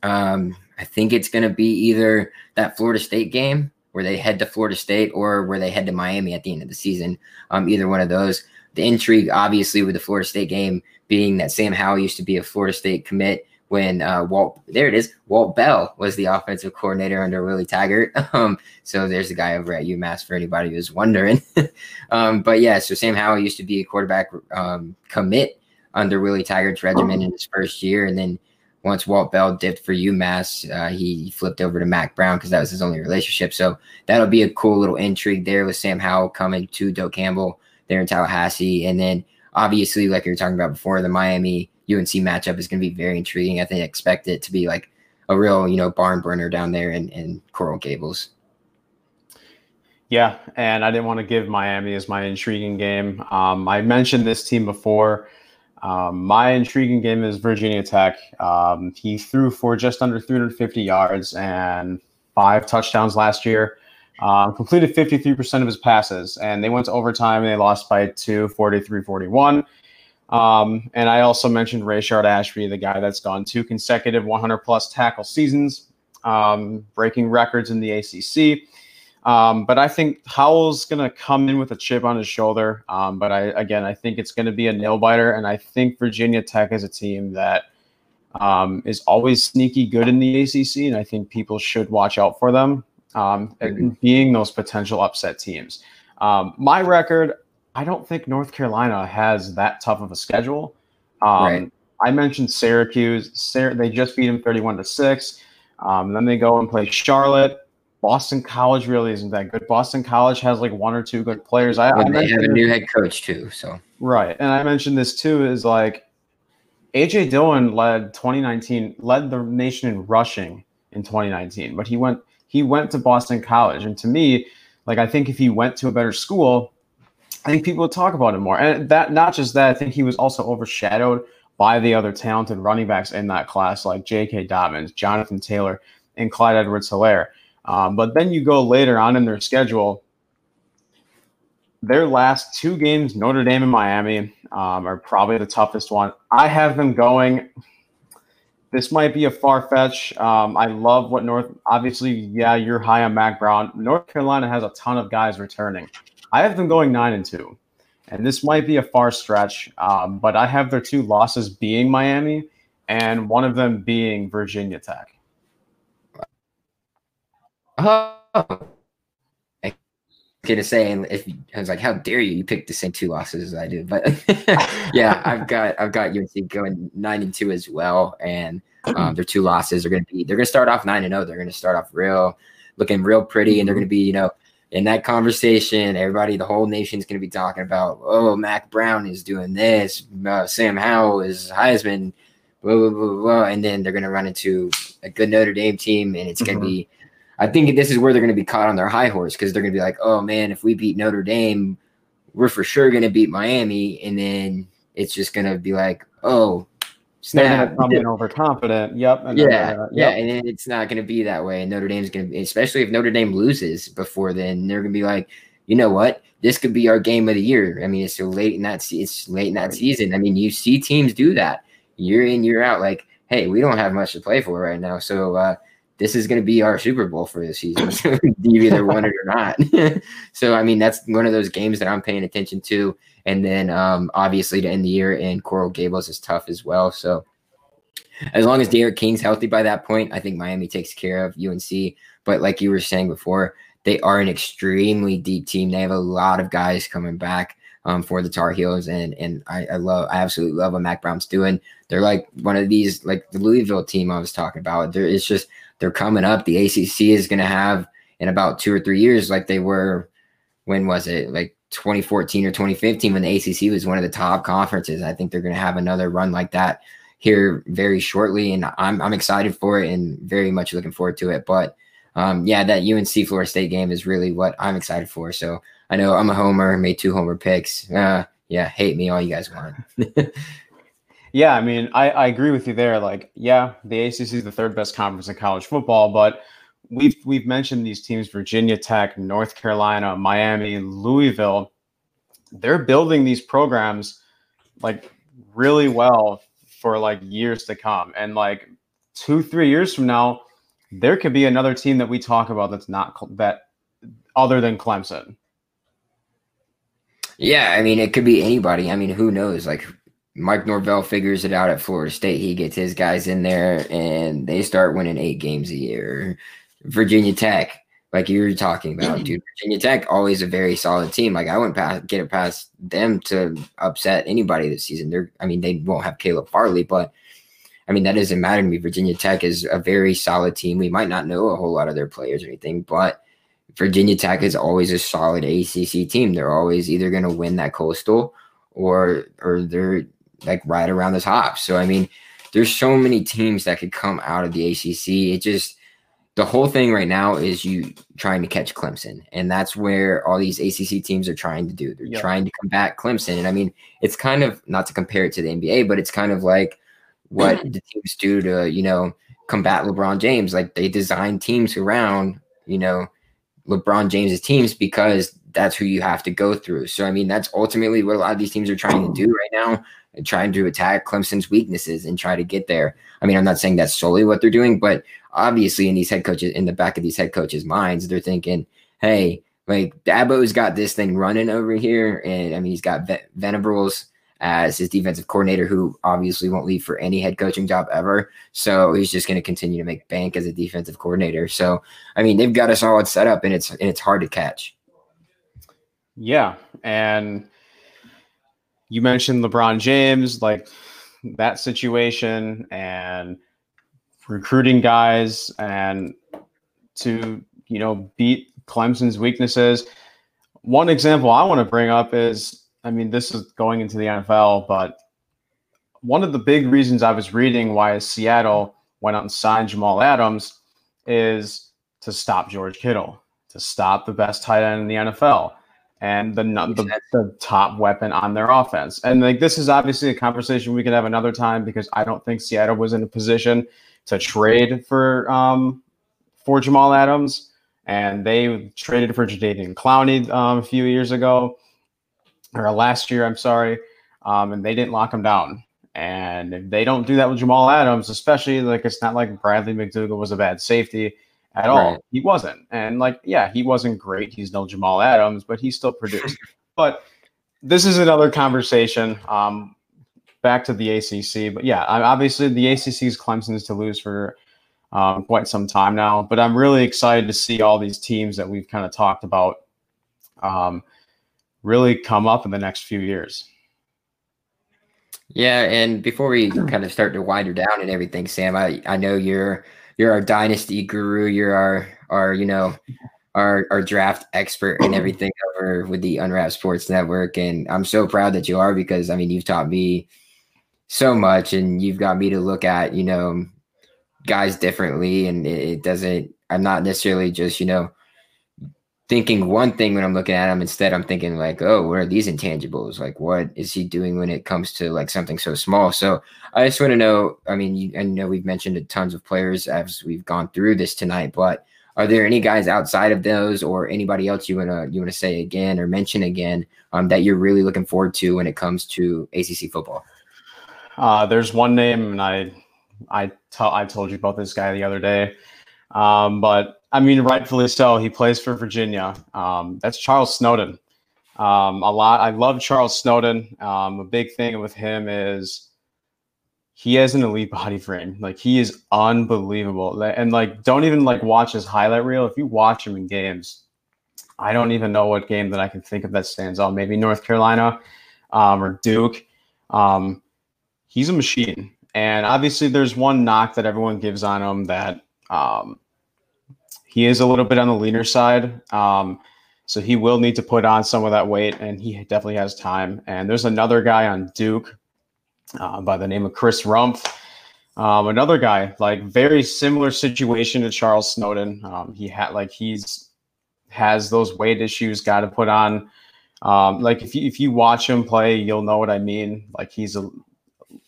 um, I think it's going to be either that Florida State game where they head to Florida State or where they head to Miami at the end of the season. Um, either one of those. The intrigue, obviously, with the Florida State game being that Sam Howell used to be a Florida State commit when uh, Walt, there it is, Walt Bell was the offensive coordinator under Willie Taggart. Um, so there's the guy over at UMass for anybody who's wondering. um, but yeah, so Sam Howell used to be a quarterback um, commit under Willie Taggart's regiment in his first year, and then once Walt Bell dipped for UMass, uh, he flipped over to Mack Brown because that was his only relationship. So that'll be a cool little intrigue there with Sam Howell coming to Doak Campbell there in Tallahassee, and then obviously, like you were talking about before, the Miami UNC matchup is going to be very intriguing. I think I expect it to be like a real, you know, barn burner down there in, in Coral Gables. Yeah, and I didn't want to give Miami as my intriguing game. Um, I mentioned this team before. Um, my intriguing game is Virginia Tech. Um, he threw for just under 350 yards and five touchdowns last year. Um, completed 53% of his passes, and they went to overtime and they lost by two, 43 41. Um, and I also mentioned Rayshard Ashby, the guy that's gone two consecutive 100 plus tackle seasons, um, breaking records in the ACC. Um, but I think Howell's going to come in with a chip on his shoulder. Um, but I, again, I think it's going to be a nail biter. And I think Virginia Tech is a team that um, is always sneaky good in the ACC. And I think people should watch out for them um, mm-hmm. being those potential upset teams. my record, I don't think North Carolina has that tough of a schedule. Um, right. I mentioned Syracuse. They just beat them 31 to 6. Um, then they go and play Charlotte. Boston College really isn't that good. Boston College has like one or two good players. I, I they have a new head coach too. So right, and I mentioned this too is like AJ Dillon led 2019 led the nation in rushing in 2019, but he went he went to Boston College, and to me, like I think if he went to a better school, I think people talk about him more. And that not just that, I think he was also overshadowed by the other talented running backs in that class, like J.K. Dobbins, Jonathan Taylor, and Clyde Edwards Helaire. Um, but then you go later on in their schedule, their last two games, Notre Dame and Miami, um, are probably the toughest one. I have them going. This might be a far fetch. Um, I love what North. Obviously, yeah, you're high on Mack Brown. North Carolina has a ton of guys returning. I have them going nine and two, and this might be a far stretch, um, but I have their two losses being Miami and one of them being Virginia Tech. Oh, gonna say, and if I was like, how dare you? You picked the same two losses as I did, but yeah, I've got I've got UNC going nine and two as well, and um, their two losses are gonna be they're gonna start off nine and zero. Oh. They're gonna start off real, looking real pretty, and they're gonna be you know in that conversation, everybody, the whole nation's going to be talking about, oh, Mack Brown is doing this, uh, Sam Howell is Heisman, blah, blah, blah, blah. And then they're going to run into a good Notre Dame team, and it's mm-hmm. going to be I think this is where they're going to be caught on their high horse because they're going to be like, oh man, if we beat Notre Dame, we're for sure going to beat Miami, and then it's just going to be like, oh, snap. They're come in overconfident. Yep. And yeah, then, uh, yep. yeah, and it's not going to be that way. And Notre Dame's going to, be, especially if Notre Dame loses before then, they're going to be like, you know what, this could be our game of the year. I mean, it's so late in that it's late in that season. I mean, you see teams do that year in year out. Like, hey, we don't have much to play for right now, so. uh this is going to be our Super Bowl for the season. you either won it or not. so, I mean, that's one of those games that I'm paying attention to. And then, um, obviously, to end the year in Coral Gables is tough as well. So, as long as D'Eriq King's healthy by that point, I think Miami takes care of UNC. But like you were saying before, they are an extremely deep team. They have a lot of guys coming back um, for the Tar Heels, and and I, I love, I absolutely love what Mack Brown's doing. They're like one of these, like the Louisville team I was talking about. There is just they're coming up. The ACC is going to have in about two or three years, like they were. When was it? Like 2014 or 2015, when the ACC was one of the top conferences. I think they're going to have another run like that here very shortly, and I'm I'm excited for it and very much looking forward to it. But um, yeah, that UNC Florida State game is really what I'm excited for. So I know I'm a homer, made two homer picks. Uh, yeah, hate me all you guys want. Yeah, I mean, I, I agree with you there. Like, yeah, the ACC is the third best conference in college football, but we've we've mentioned these teams: Virginia Tech, North Carolina, Miami, Louisville. They're building these programs like really well for like years to come, and like two, three years from now, there could be another team that we talk about that's not that other than Clemson. Yeah, I mean, it could be anybody. I mean, who knows? Like, Mike Norvell figures it out at Florida State. He gets his guys in there and they start winning eight games a year. Virginia Tech, like you were talking about, mm-hmm. dude. Virginia Tech always a very solid team. Like I wouldn't pass, get it past them to upset anybody this season. They're, I mean, they won't have Caleb Farley, but I mean that doesn't matter to me. Virginia Tech is a very solid team. We might not know a whole lot of their players or anything, but Virginia Tech is always a solid ACC team. They're always either going to win that coastal or or they're like right around the top. So I mean, there's so many teams that could come out of the ACC. It just the whole thing right now is you trying to catch Clemson, and that's where all these ACC teams are trying to do. They're yep. trying to combat Clemson, and I mean, it's kind of not to compare it to the NBA, but it's kind of like what the teams do to you know combat LeBron James. Like they design teams around you know LeBron James's teams because that's who you have to go through. So I mean, that's ultimately what a lot of these teams are trying to do right now trying to attack Clemson's weaknesses and try to get there. I mean, I'm not saying that's solely what they're doing, but obviously in these head coaches, in the back of these head coaches' minds, they're thinking, hey, like Dabo's got this thing running over here. And I mean, he's got Venables as his defensive coordinator, who obviously won't leave for any head coaching job ever. So he's just going to continue to make bank as a defensive coordinator. So, I mean, they've got a solid setup and it's, and it's hard to catch. Yeah. And, you mentioned LeBron James, like that situation and recruiting guys and to, you know, beat Clemson's weaknesses. One example I want to bring up is I mean, this is going into the NFL, but one of the big reasons I was reading why Seattle went out and signed Jamal Adams is to stop George Kittle, to stop the best tight end in the NFL and the, the, the top weapon on their offense. And like this is obviously a conversation we could have another time because I don't think Seattle was in a position to trade for um for Jamal Adams, and they traded for Jadeveon Clowney um, a few years ago or last year. I'm sorry, um, and they didn't lock him down. And if they don't do that with Jamal Adams, especially like it's not like Bradley McDougald was a bad safety at all. He wasn't. And like, yeah, he wasn't great. He's no Jamal Adams, but he still produced. but this is another conversation. Um, back to the ACC, but yeah, obviously the ACC's Clemson's to lose for um, quite some time now. But I'm really excited to see all these teams that we've kind of talked about um, really come up in the next few years. Yeah, and before we kind of start to wind her down and everything, Sam, I, I know you're you're our dynasty guru. You're our our you know our our draft expert and everything over with the Unwrap Sports Network, and I'm so proud that you are because I mean you've taught me so much, and you've got me to look at you know guys differently, and it, it doesn't. I'm not necessarily just you know thinking one thing when I'm looking at him. Instead, I'm thinking like, oh, what are these intangibles? Like, what is he doing when it comes to like something so small? So I just want to know. I mean, you, I know we've mentioned tons of players as we've gone through this tonight, but are there any guys outside of those or anybody else you wanna you wanna say again or mention again um, that you're really looking forward to when it comes to ACC football? Uh, there's one name, and I I, told I told you about this guy the other day. Um, but I mean, rightfully so. He plays for Virginia. Um, that's Charles Snowden. Um, a lot. I love Charles Snowden. Um, a big thing with him is he has an elite body frame. Like he is unbelievable. And like, don't even like watch his highlight reel. If you watch him in games, I don't even know what game that I can think of that stands out. Maybe North Carolina um, or Duke. Um, he's a machine. And obviously, there's one knock that everyone gives on him that um, he is a little bit on the leaner side. Um, so he will need to put on some of that weight, and he definitely has time. And there's another guy on Duke uh, by the name of Chris Rumph. Um, another guy, like very similar situation to Charles Snowden. Um, he had like he's has those weight issues, got to put on. Um, like if you if you watch him play, you'll know what I mean. Like he's a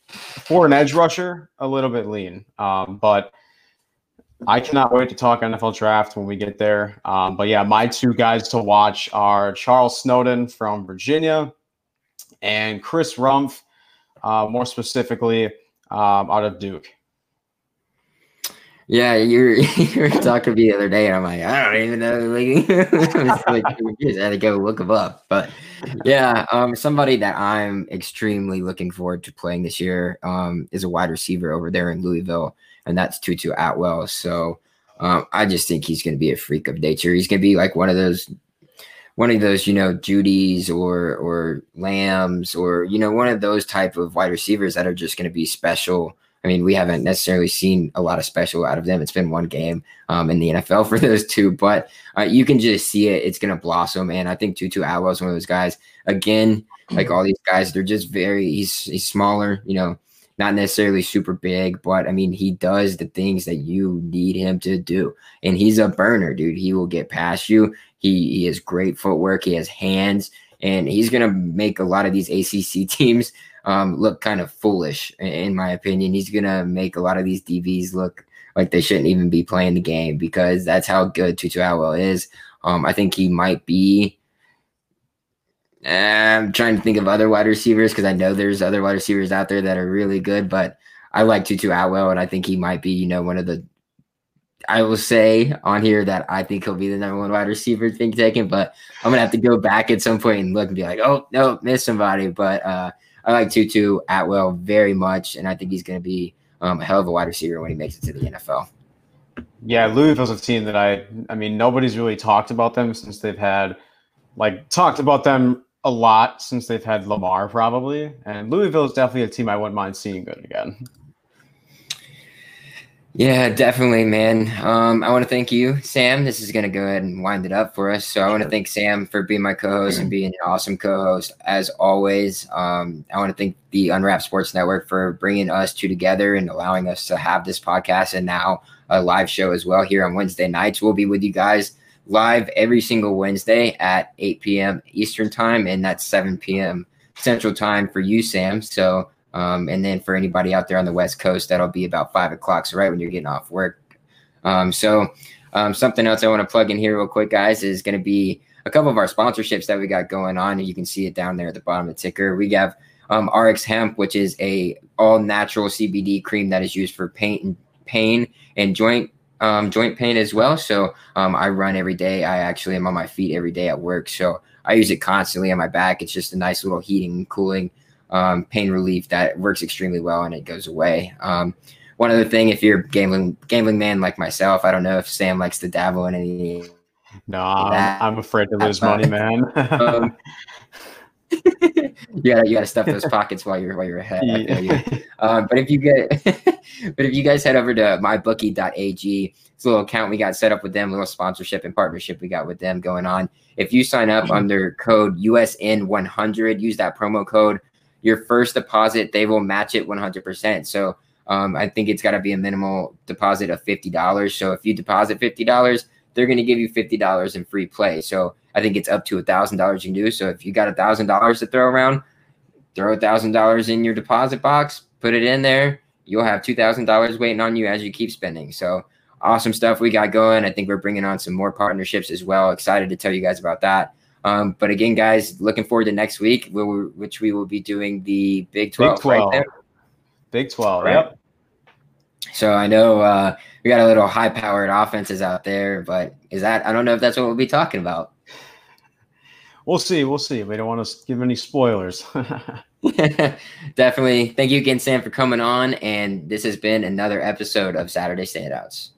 for an edge rusher, a little bit lean. Um, but I cannot wait to talk NFL draft when we get there. Um, but yeah, my two guys to watch are Charles Snowden from Virginia and Chris Rumph, uh, more specifically um, out of Duke. Yeah, you were, you were talking to me the other day, and I'm like, I don't even know. Like, like just had to go look them up. But yeah, um, somebody that I'm extremely looking forward to playing this year um, is a wide receiver over there in Louisville, and that's Tutu Atwell. So um, I just think he's going to be a freak of nature. He's going to be like one of those, one of those, you know, Jeudy's or or Lambs or you know, one of those type of wide receivers that are just going to be special I mean, we haven't necessarily seen a lot of special out of them. It's been one game um, in the NFL for those two, but uh, you can just see it. It's going to blossom. And I think Tutu Atwell is one of those guys. Again, like all these guys, they're just very, he's, he's smaller, you know, not necessarily super big, but I mean, he does the things that you need him to do. And he's a burner, dude. He will get past you. He, he has great footwork, he has hands, and he's going to make a lot of these ACC teams um, look kind of foolish, in my opinion. He's going to make a lot of these DBs look like they shouldn't even be playing the game because that's how good Tutu Atwell is. Um, I think he might be. I'm trying to think of other wide receivers because I know there's other wide receivers out there that are really good, but I like Tutu Atwell, and I think he might be, you know, one of the. I will say on here that I think he'll be the number one wide receiver being taken, but I'm gonna have to go back at some point and look and be like, oh no, missed somebody. But uh, I like Tutu Atwell very much, and I think he's to be um, a hell of a wide receiver when he makes it to the NFL. Yeah, Louisville's a team that I, I mean, nobody's really talked about them since they've had, like, talked about them a lot since they've had Lamar, probably. And Louisville is definitely a team I wouldn't mind seeing good again. Yeah, definitely, man. Um, I want to thank you, Sam. This is going to go ahead and wind it up for us. So I want to thank Sam for being my co-host and being an awesome co-host as always. Um, I want to thank the Unwrapped Sports Network for bringing us two together and allowing us to have this podcast and now a live show as well here on Wednesday nights. We'll be with you guys live every single Wednesday at 8 p.m. Eastern time, and that's 7 p.m. Central time for you, Sam. So um, and then for anybody out there on the West Coast, that'll be about five o'clock. So right when you're getting off work. Um, so um, something else I want to plug in here real quick, guys, is going to be a couple of our sponsorships that we got going on. And you can see it down there at the bottom of the ticker. We have um, RX Hemp, which is a all natural CBD cream that is used for pain and pain and joint um, joint pain as well. So um, I run every day. I actually am on my feet every day at work. So I use it constantly on my back. It's just a nice little heating and cooling um, pain relief that works extremely well and it goes away. Um, one other thing, if you're gambling gambling man like myself, I don't know if Sam likes to dabble in any No, I'm, I'm afraid to lose money, man. um, you gotta stuff those pockets while you're while you're ahead. Yeah. Um, but if you get, but if you guys head over to mybookie.ag, it's a little account we got set up with them, a little sponsorship and partnership we got with them going on. If you sign up under code USN100, use that promo code. Your first deposit, they will match it 100%. So um, I think it's got to be a minimal deposit of fifty dollars. So if you deposit fifty dollars, they're going to give you fifty dollars in free play. So I think it's up to a thousand dollars you can do. So if you got a thousand dollars to throw around, throw a thousand dollars in your deposit box, put it in there. You'll have two thousand dollars waiting on you as you keep spending. So awesome stuff we got going. I think we're bringing on some more partnerships as well. Excited to tell you guys about that. Um, but again, guys, looking forward to next week, which we will be doing the Big Twelve. Big Twelve. Right Big Twelve. Right? Yep. So I know uh, we got a little high powered offenses out there, but is that I don't know if that's what we'll be talking about. We'll see. We'll see. We don't want to give any spoilers. Definitely. Thank you again, Sam, for coming on. And this has been another episode of Saturday Standouts.